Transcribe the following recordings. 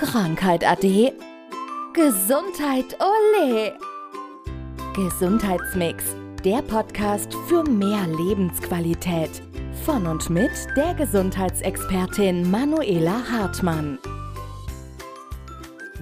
Krankheit ade. Gesundheit ole. Gesundheitsmix, der Podcast für mehr Lebensqualität. Von und mit der Gesundheitsexpertin Manuela Hartmann.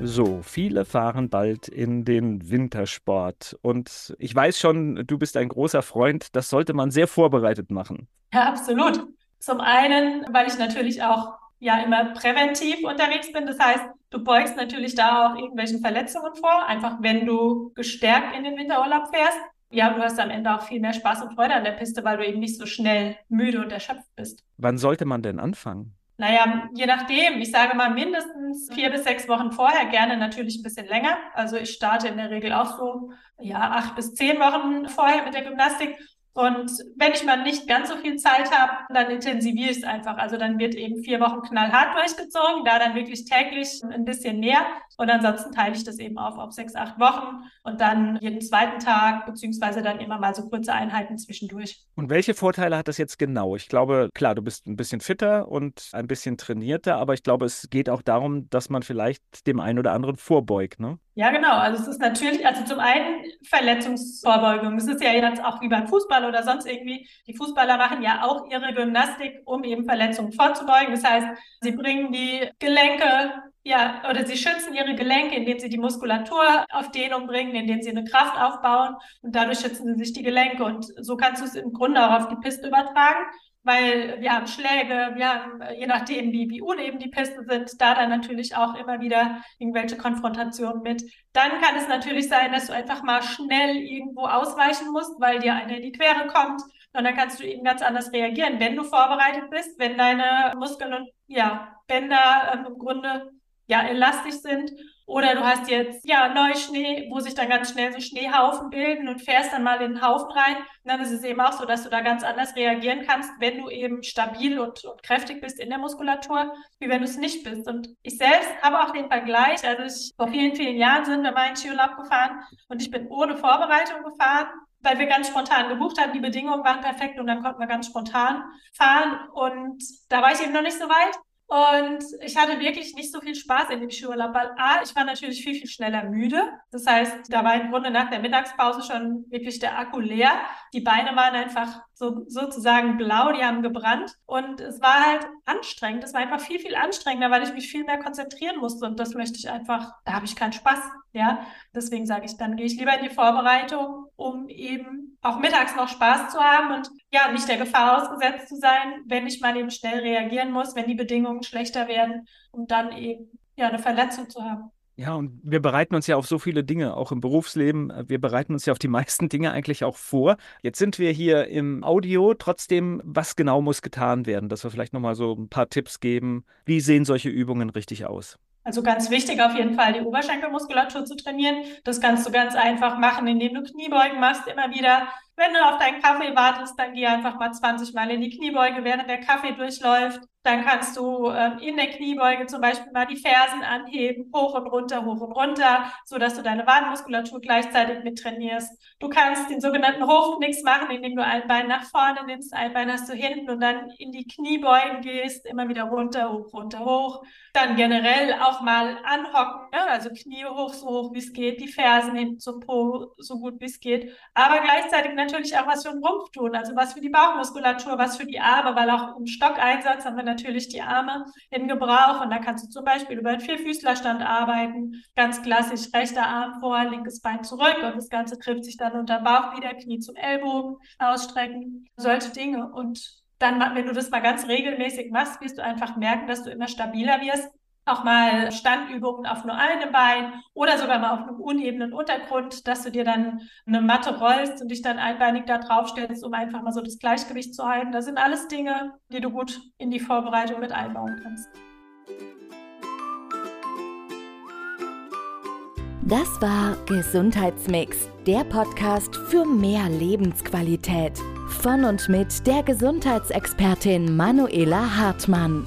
So, viele fahren bald in den Wintersport. Und ich weiß schon, du bist ein großer Freund. Das sollte man sehr vorbereitet machen. Ja, absolut. Zum einen, weil ich natürlich auch ja immer präventiv unterwegs bin. Das heißt, du beugst natürlich da auch irgendwelchen Verletzungen vor, einfach wenn du gestärkt in den Winterurlaub fährst. Ja, du hast am Ende auch viel mehr Spaß und Freude an der Piste, weil du eben nicht so schnell müde und erschöpft bist. Wann sollte man denn anfangen? Naja, je nachdem. Ich sage mal mindestens vier bis sechs Wochen vorher, gerne natürlich ein bisschen länger. Also ich starte in der Regel auch so, ja, acht bis zehn Wochen vorher mit der Gymnastik und wenn ich mal nicht ganz so viel Zeit habe, dann intensiviere ich es einfach. Also dann wird eben vier Wochen knallhart durchgezogen, da dann wirklich täglich ein bisschen mehr. Und ansonsten teile ich das eben auf auf sechs, acht Wochen und dann jeden zweiten Tag, beziehungsweise dann immer mal so kurze Einheiten zwischendurch. Und welche Vorteile hat das jetzt genau? Ich glaube, klar, du bist ein bisschen fitter und ein bisschen trainierter, aber ich glaube, es geht auch darum, dass man vielleicht dem einen oder anderen vorbeugt, ne? Ja, genau. Also es ist natürlich, also zum einen Verletzungsvorbeugung. Es ist ja jetzt auch wie beim Fußball oder sonst irgendwie. Die Fußballer machen ja auch ihre Gymnastik, um eben Verletzungen vorzubeugen. Das heißt, sie bringen die Gelenke, ja, oder sie schützen ihre Gelenke, indem sie die Muskulatur auf Dehnung bringen, indem sie eine Kraft aufbauen und dadurch schützen sie sich die Gelenke. Und so kannst du es im Grunde auch auf die Piste übertragen weil wir haben Schläge, wir haben, je nachdem, wie, wie uneben die Pisten sind, da dann natürlich auch immer wieder irgendwelche Konfrontationen mit. Dann kann es natürlich sein, dass du einfach mal schnell irgendwo ausweichen musst, weil dir einer in die Quere kommt. Und dann kannst du eben ganz anders reagieren, wenn du vorbereitet bist, wenn deine Muskeln und ja, Bänder ähm, im Grunde ja elastisch sind oder du hast jetzt ja Neuschnee, wo sich dann ganz schnell so Schneehaufen bilden und fährst dann mal in den Haufen rein. Und dann ist es eben auch so, dass du da ganz anders reagieren kannst, wenn du eben stabil und, und kräftig bist in der Muskulatur, wie wenn du es nicht bist. Und ich selbst habe auch den Vergleich, also ich, vor vielen, vielen Jahren sind wir mal in Skiurlaub gefahren und ich bin ohne Vorbereitung gefahren weil wir ganz spontan gebucht haben. Die Bedingungen waren perfekt und dann konnten wir ganz spontan fahren. Und da war ich eben noch nicht so weit. Und ich hatte wirklich nicht so viel Spaß in dem Skiurlaub, weil A, ich war natürlich viel, viel schneller müde. Das heißt, da war im Grunde nach der Mittagspause schon wirklich der Akku leer. Die Beine waren einfach so, sozusagen blau, die haben gebrannt. Und es war halt anstrengend. Es war einfach viel, viel anstrengender, weil ich mich viel mehr konzentrieren musste. Und das möchte ich einfach, da habe ich keinen Spaß. Ja, deswegen sage ich, dann gehe ich lieber in die Vorbereitung, um eben auch mittags noch Spaß zu haben und ja, nicht der Gefahr ausgesetzt zu sein, wenn ich mal eben schnell reagieren muss, wenn die Bedingungen schlechter werden, um dann eben ja eine Verletzung zu haben. Ja, und wir bereiten uns ja auf so viele Dinge, auch im Berufsleben. Wir bereiten uns ja auf die meisten Dinge eigentlich auch vor. Jetzt sind wir hier im Audio. Trotzdem, was genau muss getan werden? Dass wir vielleicht nochmal so ein paar Tipps geben. Wie sehen solche Übungen richtig aus? Also ganz wichtig auf jeden Fall die Oberschenkelmuskulatur zu trainieren. Das kannst du ganz einfach machen, indem du Kniebeugen machst, immer wieder. Wenn du auf deinen Kaffee wartest, dann geh einfach mal 20 Mal in die Kniebeuge, während der Kaffee durchläuft. Dann kannst du ähm, in der Kniebeuge zum Beispiel mal die Fersen anheben, hoch und runter, hoch und runter, so dass du deine Wadenmuskulatur gleichzeitig mit trainierst. Du kannst den sogenannten Hochknicks machen, indem du ein Bein nach vorne nimmst, ein Bein hast du hinten und dann in die Kniebeugen gehst, immer wieder runter, hoch, runter, hoch. Dann generell auch mal anhocken, ne? also Knie hoch, so hoch wie es geht, die Fersen hinten zum Po, so gut wie es geht. Aber gleichzeitig natürlich auch was für den Rumpf tun, also was für die Bauchmuskulatur, was für die Arme, weil auch im Stockeinsatz haben wir natürlich die Arme in Gebrauch. Und da kannst du zum Beispiel über einen Vierfüßlerstand arbeiten, ganz klassisch rechter Arm vor, linkes Bein zurück und das Ganze trifft sich dann unter Bauch wieder, Knie zum Ellbogen ausstrecken, solche Dinge. Und dann, wenn du das mal ganz regelmäßig machst, wirst du einfach merken, dass du immer stabiler wirst auch mal Standübungen auf nur einem Bein oder sogar mal auf einem unebenen Untergrund, dass du dir dann eine Matte rollst und dich dann einbeinig da drauf stellst, um einfach mal so das Gleichgewicht zu halten. Das sind alles Dinge, die du gut in die Vorbereitung mit einbauen kannst. Das war Gesundheitsmix, der Podcast für mehr Lebensqualität. Von und mit der Gesundheitsexpertin Manuela Hartmann.